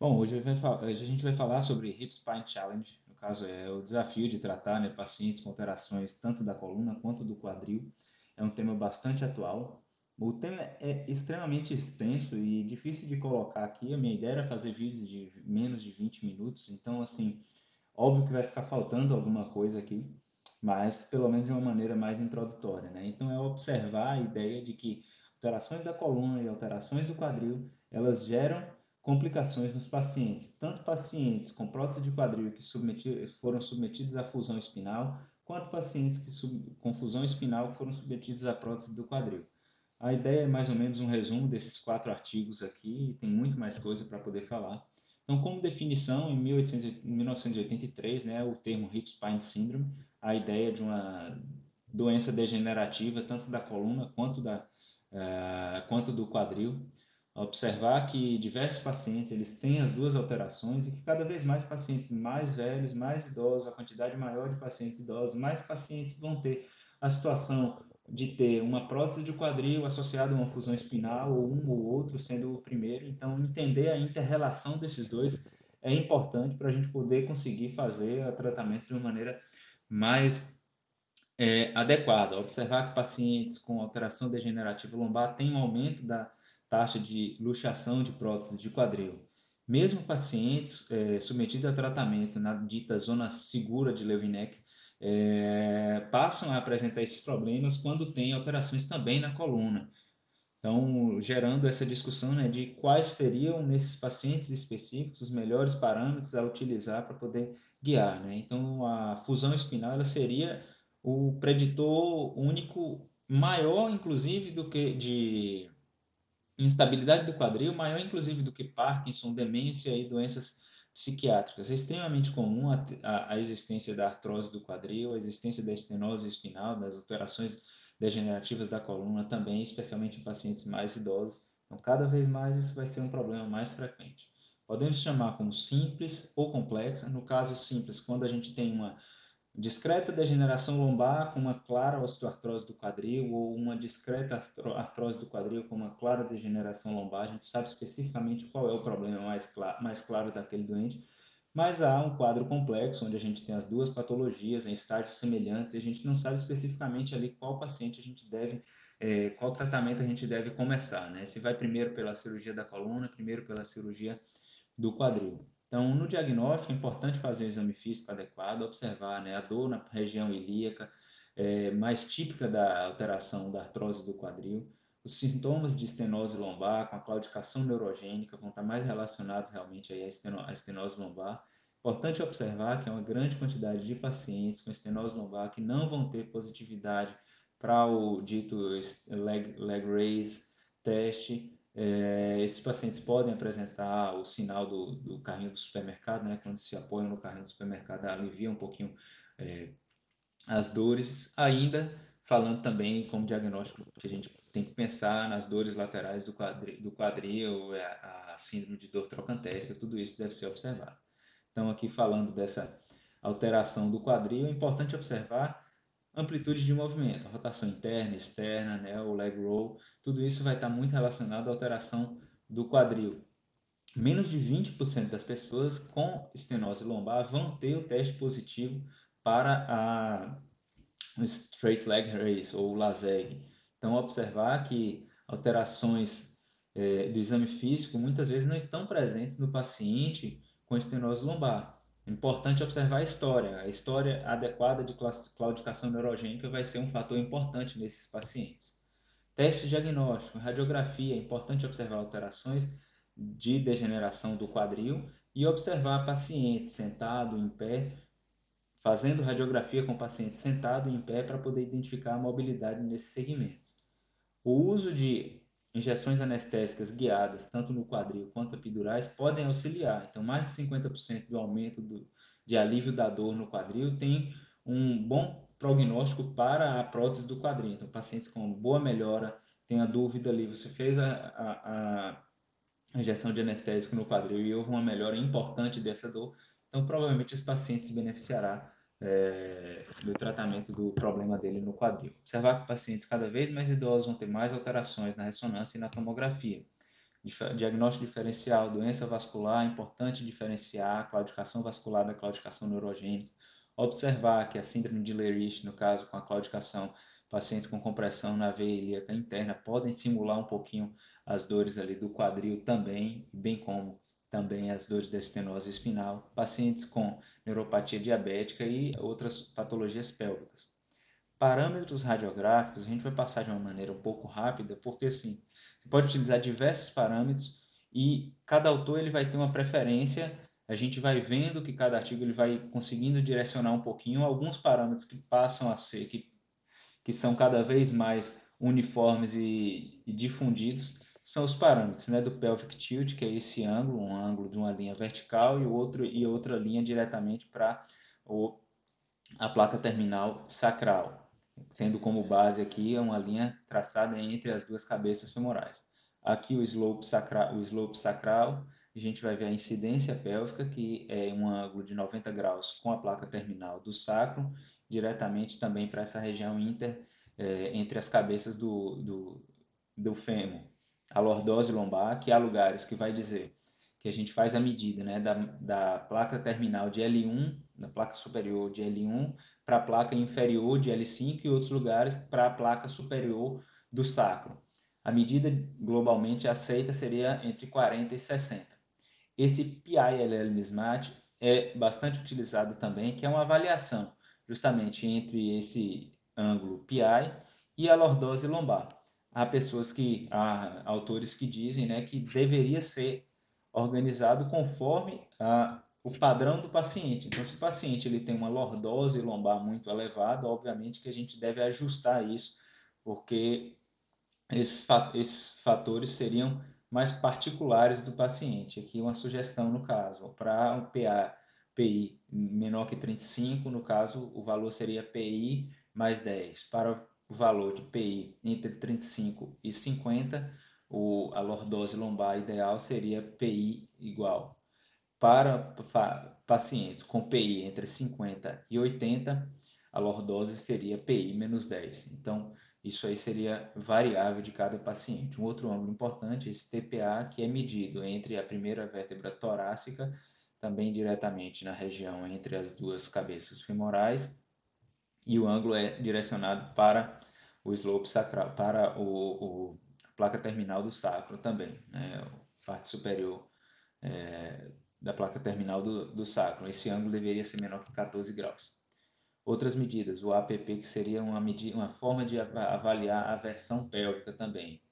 Bom, hoje a gente vai falar sobre Hip Spine Challenge, no caso é o desafio de tratar né, pacientes com alterações tanto da coluna quanto do quadril. É um tema bastante atual. O tema é extremamente extenso e difícil de colocar aqui. A minha ideia era fazer vídeos de menos de 20 minutos, então, assim, óbvio que vai ficar faltando alguma coisa aqui, mas pelo menos de uma maneira mais introdutória, né? Então, é observar a ideia de que alterações da coluna e alterações do quadril, elas geram complicações nos pacientes, tanto pacientes com prótese de quadril que foram submetidos à fusão espinal, quanto pacientes que com fusão espinal foram submetidos à prótese do quadril. A ideia é mais ou menos um resumo desses quatro artigos aqui, tem muito mais coisa para poder falar. Então, como definição, em 1800, 1983, né, o termo Hip Spine Syndrome, a ideia de uma doença degenerativa, tanto da coluna quanto, da, uh, quanto do quadril, observar que diversos pacientes eles têm as duas alterações e que cada vez mais pacientes mais velhos, mais idosos, a quantidade maior de pacientes idosos, mais pacientes vão ter a situação de ter uma prótese de quadril associada a uma fusão espinal ou um ou outro sendo o primeiro. Então, entender a interrelação desses dois é importante para a gente poder conseguir fazer o tratamento de uma maneira mais é, adequada. Observar que pacientes com alteração degenerativa lombar têm um aumento da taxa de luxação de prótese de quadril. Mesmo pacientes é, submetidos a tratamento na dita zona segura de Leuvinec é, passam a apresentar esses problemas quando tem alterações também na coluna. Então, gerando essa discussão né, de quais seriam, nesses pacientes específicos, os melhores parâmetros a utilizar para poder guiar. Né? Então, a fusão espinal ela seria o preditor único maior, inclusive, do que de instabilidade do quadril, maior inclusive do que Parkinson, demência e doenças psiquiátricas. É extremamente comum a, a, a, existência da artrose do quadril, a existência da estenose espinal, das alterações degenerativas da coluna também, especialmente em pacientes mais idosos. Então, cada vez mais isso vai ser um problema mais frequente. Podemos chamar como simples ou complexa. No caso simples, quando a gente tem uma discreta degeneração lombar com uma clara osteoartrose do quadril ou uma discreta artrose do quadril com uma clara degeneração lombar. A gente sabe especificamente qual é o problema mais, claro, mais claro daquele doente, mas há um quadro complexo onde a gente tem as duas patologias em estágios semelhantes e a gente não sabe especificamente ali qual paciente a gente deve, é, qual tratamento a gente deve começar, né? Se vai primeiro pela cirurgia da coluna, primeiro pela cirurgia do quadril. Então, no diagnóstico, é importante fazer o exame físico adequado, observar né, a dor na região ilíaca, é, mais típica da alteração da artrose do quadril. Os sintomas de estenose lombar, com a claudicação neurogênica, vão estar mais relacionados realmente aí à estenose lombar. Importante observar que é uma grande quantidade de pacientes com estenose lombar que não vão ter positividade para o dito leg, leg raise teste, é, esses pacientes podem apresentar o sinal do, do, carrinho do supermercado, né? Quando se apoiam no carrinho do supermercado, alivia um pouquinho é, as dores. Ainda falando também como diagnóstico que a gente tem que pensar nas dores laterais do quadril, do quadril é, a, a síndrome de dor trocantérica, tudo isso deve ser observado. Então, aqui falando dessa alteração do quadril, é importante observar amplitude de movimento, rotação interna, externa, né, o leg roll, tudo isso vai estar muito relacionado à alteração do quadril. Menos de 20% das pessoas com estenose lombar vão ter o teste positivo para a o straight leg raise ou LASEG. Então, observar que alterações é, do exame físico muitas vezes não estão presentes no paciente com estenose lombar. Importante observar a história. A história adequada de claudicação neurogênica vai ser um fator importante nesses pacientes. Teste diagnóstico, radiografia, é importante observar alterações de degeneração do quadril e observar pacientes sentado, em pé, fazendo radiografia com paciente sentado em pé para poder identificar a mobilidade nesses segmentos. O uso de injeções anestésicas guiadas, tanto no quadril quanto epidurais, podem auxiliar. Então, mais de 50% do aumento do, de alívio da dor no quadril tem um bom prognóstico para a prótese do quadril. Então, pacientes com boa melhora, tem a dúvida ali, você fez a, a, a injeção de anestésico no quadril e houve uma melhora importante dessa dor, então provavelmente esse paciente beneficiará é, do tratamento do problema dele no quadril. Observar que pacientes cada vez mais idosos vão ter mais alterações na ressonância e na tomografia. diagnóstico diferencial, doença vascular, é importante diferenciar a claudicação vascular da claudicação neurogênica, observar que a síndrome de Lerich, no caso com a claudicação, pacientes com compressão na veia ilíaca interna podem simular um pouquinho as dores ali do quadril também, bem como também as dores da estenose espinal, pacientes com neuropatia diabética e outras patologias pélvicas. Parâmetros radiográficos, a gente vai passar de uma maneira um pouco rápida, porque assim, você pode utilizar diversos parâmetros e cada autor ele vai ter uma preferência. A gente vai vendo que cada artigo ele vai conseguindo direcionar um pouquinho alguns parâmetros que passam a ser, que, que são cada vez mais uniformes e, e difundidos, são os parâmetros né, do pelvic tilt, que é esse ângulo, um ângulo de uma linha vertical e, outro, e outra linha diretamente para a placa terminal sacral, tendo como base aqui uma linha traçada entre as duas cabeças femorais. Aqui o slope sacral, o slope sacral a gente vai ver a incidência pélvica, que é um ângulo de 90 graus com a placa terminal do sacro, diretamente também para essa região inter, é, entre as cabeças do, do, do fêmur a lordose lombar, que há lugares que vai dizer que a gente faz a medida né, da, da placa terminal de L1, da placa superior de L1, para a placa inferior de L5 e outros lugares para a placa superior do sacro. A medida globalmente aceita seria entre 40 e 60. Esse PILL mismatch é bastante utilizado também, que é uma avaliação justamente entre esse ângulo PI e a lordose lombar há pessoas que, há autores que dizem né, que deveria ser organizado conforme a, o padrão do paciente. Então, se o paciente ele tem uma lordose lombar muito elevada, obviamente que a gente deve ajustar isso, porque esses, esses fatores seriam mais particulares do paciente. Aqui uma sugestão no caso, para um PA, PI menor que 35, no caso o valor seria PI mais 10. Para o valor de PI entre 35 e 50, o, a lordose lombar ideal seria PI igual. Para pacientes com PI entre 50 e 80, a lordose seria PI menos 10. Então, isso aí seria variável de cada paciente. Um outro ângulo importante é esse TPA, que é medido entre a primeira vértebra torácica, também diretamente na região entre as duas cabeças femorais, e o ângulo é direcionado para o slope sacral, para o, o a placa terminal do sacro também, né? a parte superior é, da placa terminal do, do sacro. Esse ângulo deveria ser menor que 14 graus. Outras medidas, o APP, que seria uma, medida, uma forma de avaliar a versão pélvica também.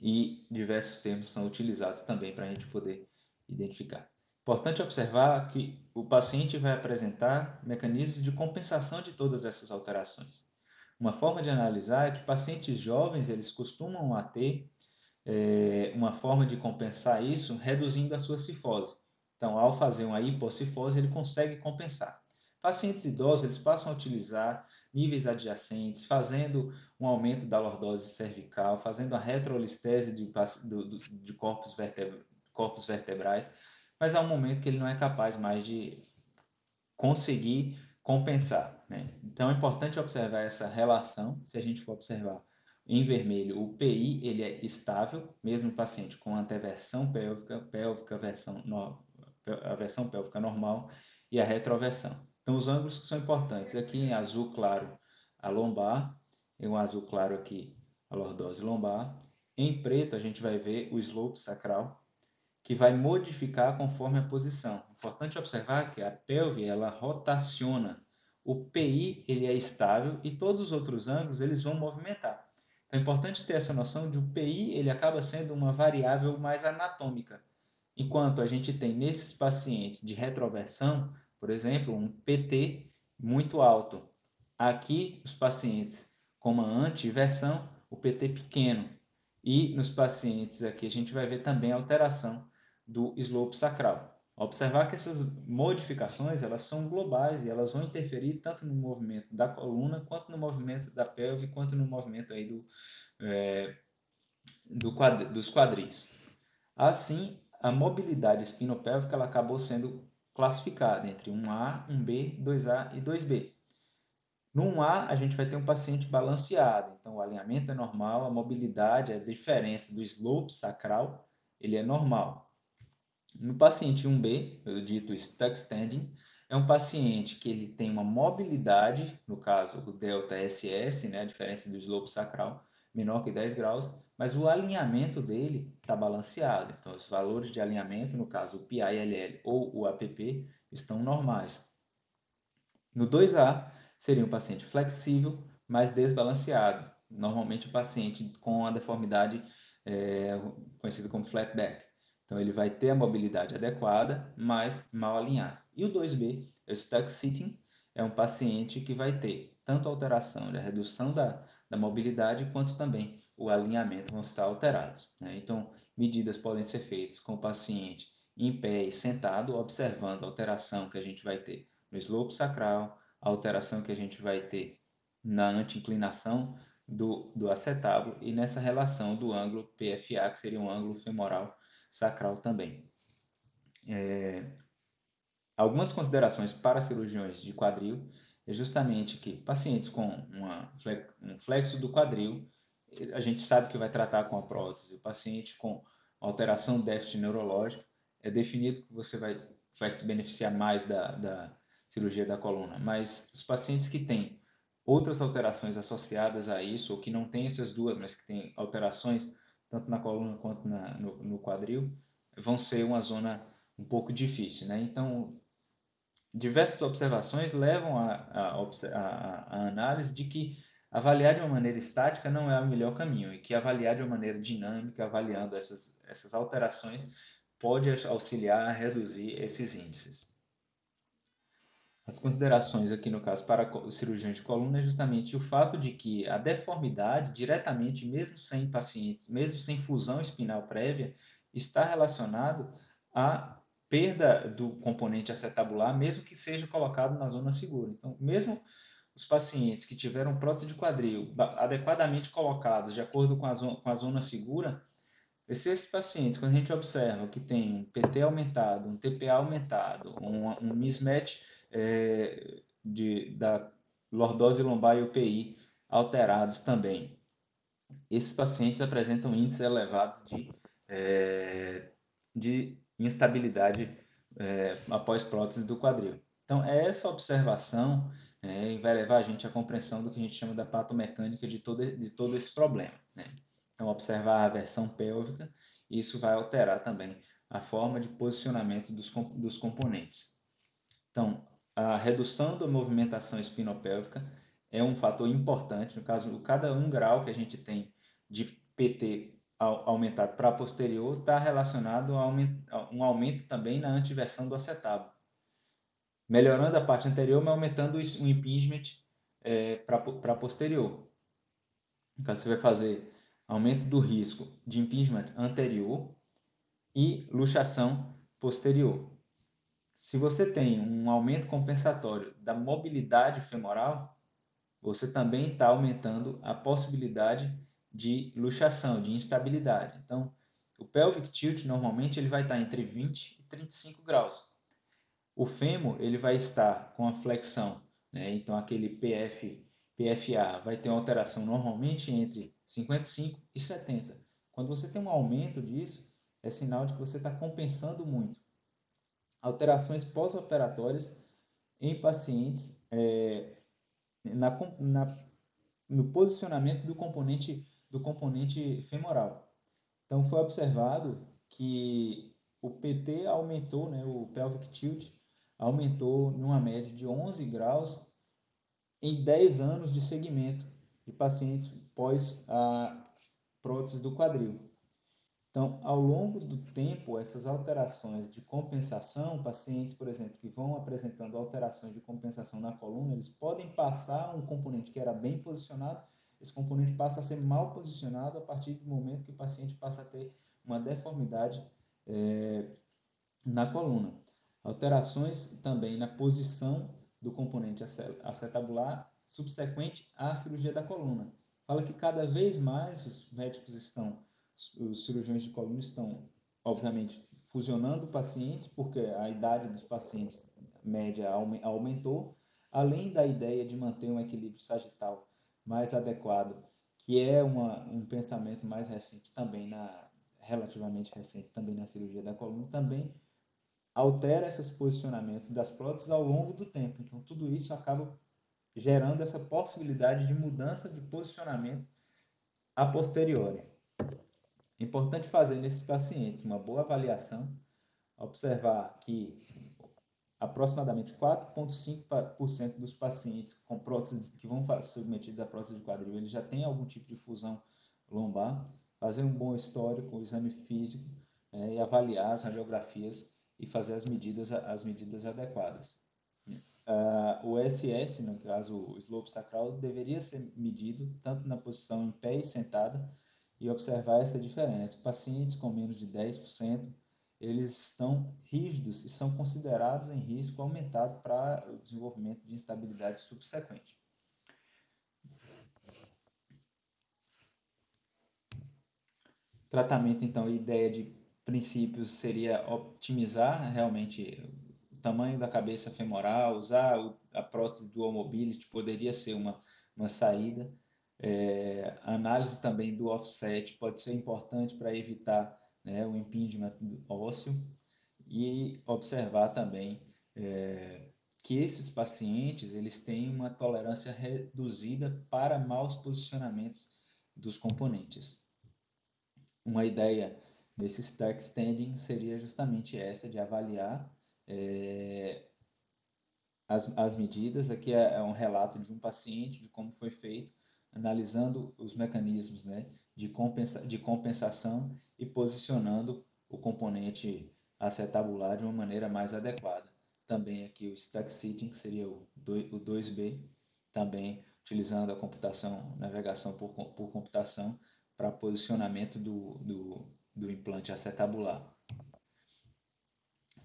E diversos termos são utilizados também para a gente poder identificar. Importante observar que o paciente vai apresentar mecanismos de compensação de todas essas alterações. Uma forma de analisar é que pacientes jovens eles costumam a ter é, uma forma de compensar isso reduzindo a sua cifose. Então, ao fazer uma hipocifose, ele consegue compensar. Pacientes idosos eles passam a utilizar níveis adjacentes, fazendo um aumento da lordose cervical, fazendo a retrolistese de, de, corpos, vertebra, corpos vertebrais, mas há um momento que ele não é capaz mais de conseguir compensar. Né? Então é importante observar essa relação. Se a gente for observar em vermelho, o PI ele é estável, mesmo o paciente com anteversão pélvica, pélvica versão no, a versão pélvica normal e a retroversão. Então os ângulos que são importantes aqui em azul claro a lombar, em um azul claro aqui a lordose lombar. Em preto a gente vai ver o slope sacral, que vai modificar conforme a posição. Importante observar que a pelve ela rotaciona. O PI ele é estável e todos os outros ângulos eles vão movimentar. Então é importante ter essa noção de o PI ele acaba sendo uma variável mais anatômica. Enquanto a gente tem nesses pacientes de retroversão, por exemplo, um PT muito alto. Aqui, os pacientes com uma antiversão, o PT pequeno. E nos pacientes aqui a gente vai ver também alteração do slope sacral. Observar que essas modificações elas são globais e elas vão interferir tanto no movimento da coluna quanto no movimento da pelve quanto no movimento aí do, é, do quadri, dos quadris. Assim, a mobilidade espinopélvica ela acabou sendo classificada entre 1A, 1B, 2A e 2B. No 1A, a gente vai ter um paciente balanceado, então o alinhamento é normal, a mobilidade, a diferença do slope sacral, ele é normal. No paciente 1B, eu dito stuck standing, é um paciente que ele tem uma mobilidade, no caso o delta SS, né, a diferença do slope sacral, menor que 10 graus, mas o alinhamento dele está balanceado. Então, os valores de alinhamento, no caso o PILL ou o APP, estão normais. No 2A, seria um paciente flexível, mas desbalanceado. Normalmente o paciente com a deformidade é, conhecida como flat back. Então ele vai ter a mobilidade adequada, mas mal alinhado. E o 2B, o stuck sitting, é um paciente que vai ter tanto alteração da redução da, da mobilidade, quanto também o alinhamento vão estar alterados. Né? Então, medidas podem ser feitas com o paciente em pé e sentado, observando a alteração que a gente vai ter no slope sacral, a alteração que a gente vai ter na anti-inclinação do, do acetábulo e nessa relação do ângulo PFA, que seria um ângulo femoral sacral também. É, algumas considerações para cirurgiões de quadril é justamente que pacientes com uma, um flexo do quadril, a gente sabe que vai tratar com a prótese. O paciente com alteração déficit neurológico, é definido que você vai, vai se beneficiar mais da, da cirurgia da coluna, mas os pacientes que têm outras alterações associadas a isso, ou que não têm essas duas, mas que têm alterações tanto na coluna quanto na, no, no, quadril, vão ser uma zona um pouco difícil. Né? Então, diversas observações levam a análise de que avaliar de uma maneira estática não é o melhor caminho e que avaliar de uma maneira dinâmica, avaliando essas, essas alterações, pode auxiliar a reduzir esses índices. As considerações aqui no caso para os cirurgiões de coluna é justamente o fato de que a deformidade, diretamente, mesmo sem pacientes, mesmo sem fusão espinal prévia, está relacionado à perda do componente acetabular, mesmo que seja colocado na zona segura. Então, mesmo os pacientes que tiveram prótese de quadril adequadamente colocados de acordo com a zona, com a zona segura, esses pacientes, quando a gente observa que tem um PT aumentado, um TPA aumentado, um, um mismatch é, de, da lordose lombar e UPI alterados também. Esses pacientes apresentam índices elevados de, é, de instabilidade é, após prótese do quadril. Então, essa observação é, vai levar a gente à compreensão do que a gente chama da patomecânica de todo, de todo esse problema. Né? Então, observar a versão pélvica, isso vai alterar também a forma de posicionamento dos, dos componentes. Então, a redução da movimentação espinopélvica é um fator importante. No caso, cada um grau que a gente tem de PT aumentado para posterior está relacionado a um aumento também na antiversão do acetábulo. Melhorando a parte anterior, mas aumentando o impingement é, para posterior. Caso, você vai fazer aumento do risco de impingement anterior e luxação posterior. Se você tem um aumento compensatório da mobilidade femoral, você também está aumentando a possibilidade de luxação, de instabilidade. Então, o pelvic tilt normalmente ele vai estar entre 20 e 35 graus. O fêmur ele vai estar com a flexão, né? então aquele PF, PFA vai ter uma alteração normalmente entre 55 e 70. Quando você tem um aumento disso, é sinal de que você está compensando muito alterações pós-operatórias em pacientes é, na, na, no posicionamento do componente, do componente femoral. Então, foi observado que o PT aumentou, né, o pelvic tilt aumentou numa média de 11 graus em 10 anos de segmento de pacientes pós a prótese do quadril. Então, ao longo do tempo, essas alterações de compensação, pacientes, por exemplo, que vão apresentando alterações de compensação na coluna, eles podem passar um componente que era bem posicionado, esse componente passa a ser mal posicionado a partir do momento que o paciente passa a ter uma deformidade é, na coluna. Alterações também na posição do componente acetabular subsequente à cirurgia da coluna. Fala que cada vez mais os médicos estão os cirurgiões de coluna estão, obviamente, fusionando pacientes, porque a idade dos pacientes média aumentou, além da ideia de manter um equilíbrio sagital mais adequado, que é uma, um pensamento mais recente também na relativamente recente também na cirurgia da coluna, também altera esses posicionamentos das próteses ao longo do tempo. Então tudo isso acaba gerando essa possibilidade de mudança de posicionamento a posteriori. É importante fazer nesses pacientes uma boa avaliação, observar que aproximadamente 4,5% dos pacientes com próteses que vão submetidos à prótese de quadril, eles já têm algum tipo de fusão lombar, fazer um bom histórico, o exame físico né, e avaliar as radiografias e fazer as medidas, as medidas adequadas. Uh, o SS, no caso o slope sacral, deveria ser medido tanto na posição em pé e sentada e observar essa diferença. Pacientes com menos de 10%, eles estão rígidos e são considerados em risco aumentado para o desenvolvimento de instabilidade subsequente. Tratamento, então, a ideia de princípios seria optimizar realmente tamanho da cabeça femoral, usar a prótese dual mobility poderia ser uma, uma saída. É, análise também do offset pode ser importante para evitar né, o impingement ósseo e observar também é, que esses pacientes eles têm uma tolerância reduzida para maus posicionamentos dos componentes. Uma ideia nesse stack standing seria justamente essa de avaliar é, as, as medidas. Aqui é, é, um relato de um paciente, de como foi feito, analisando os mecanismos né, de, compensa, de compensação e posicionando o componente acetabular de uma maneira mais adequada. Também aqui o stack sitting, que seria o 2B, também utilizando a computação, navegação por, por computação para posicionamento do, do, do implante acetabular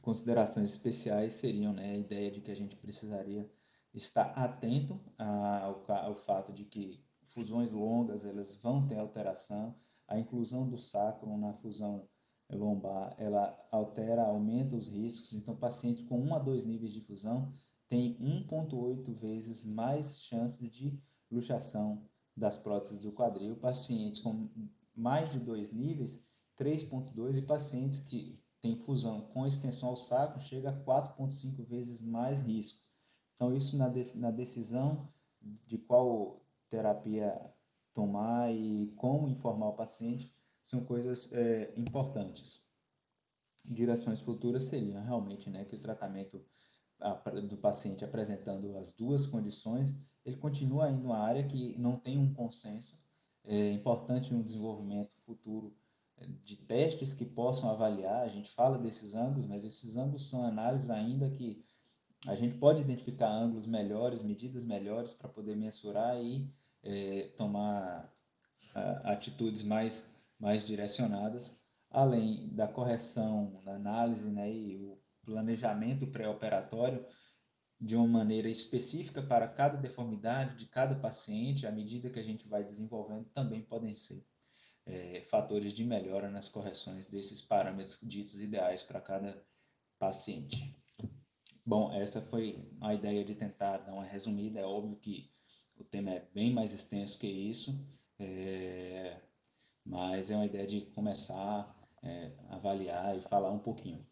considerações especiais seriam né, a ideia de que a gente precisaria estar atento ao, ao fato de que fusões longas elas vão ter alteração, a inclusão do sacro na fusão lombar, ela altera, aumenta os riscos, então pacientes com 1 a 2 níveis de fusão têm 1,8 vezes mais chances de luxação das próteses do quadril, pacientes com mais de 2 níveis, 3,2 e pacientes que tem fusão com extensão ao sacro, chega a 4,5 vezes mais risco. Então, isso na decisão de qual terapia tomar e como informar o paciente são coisas é, importantes. Direções futuras seriam realmente né, que o tratamento do paciente apresentando as duas condições, ele continua indo uma área que não tem um consenso, é importante no desenvolvimento futuro de testes que possam avaliar, a gente fala desses ângulos, mas esses ângulos são análises ainda que a gente pode identificar ângulos melhores, medidas melhores para poder mensurar e é, tomar a, atitudes mais, mais direcionadas, além da correção, da análise né, e o planejamento pré-operatório de uma maneira específica para cada deformidade de cada paciente, à medida que a gente vai desenvolvendo, também podem ser é, fatores de melhora nas correções desses parâmetros ditos ideais para cada paciente. Bom, essa foi a ideia de tentar dar uma resumida. É óbvio que o tema é bem mais extenso que isso, é, mas é uma ideia de começar é, a avaliar e falar um pouquinho.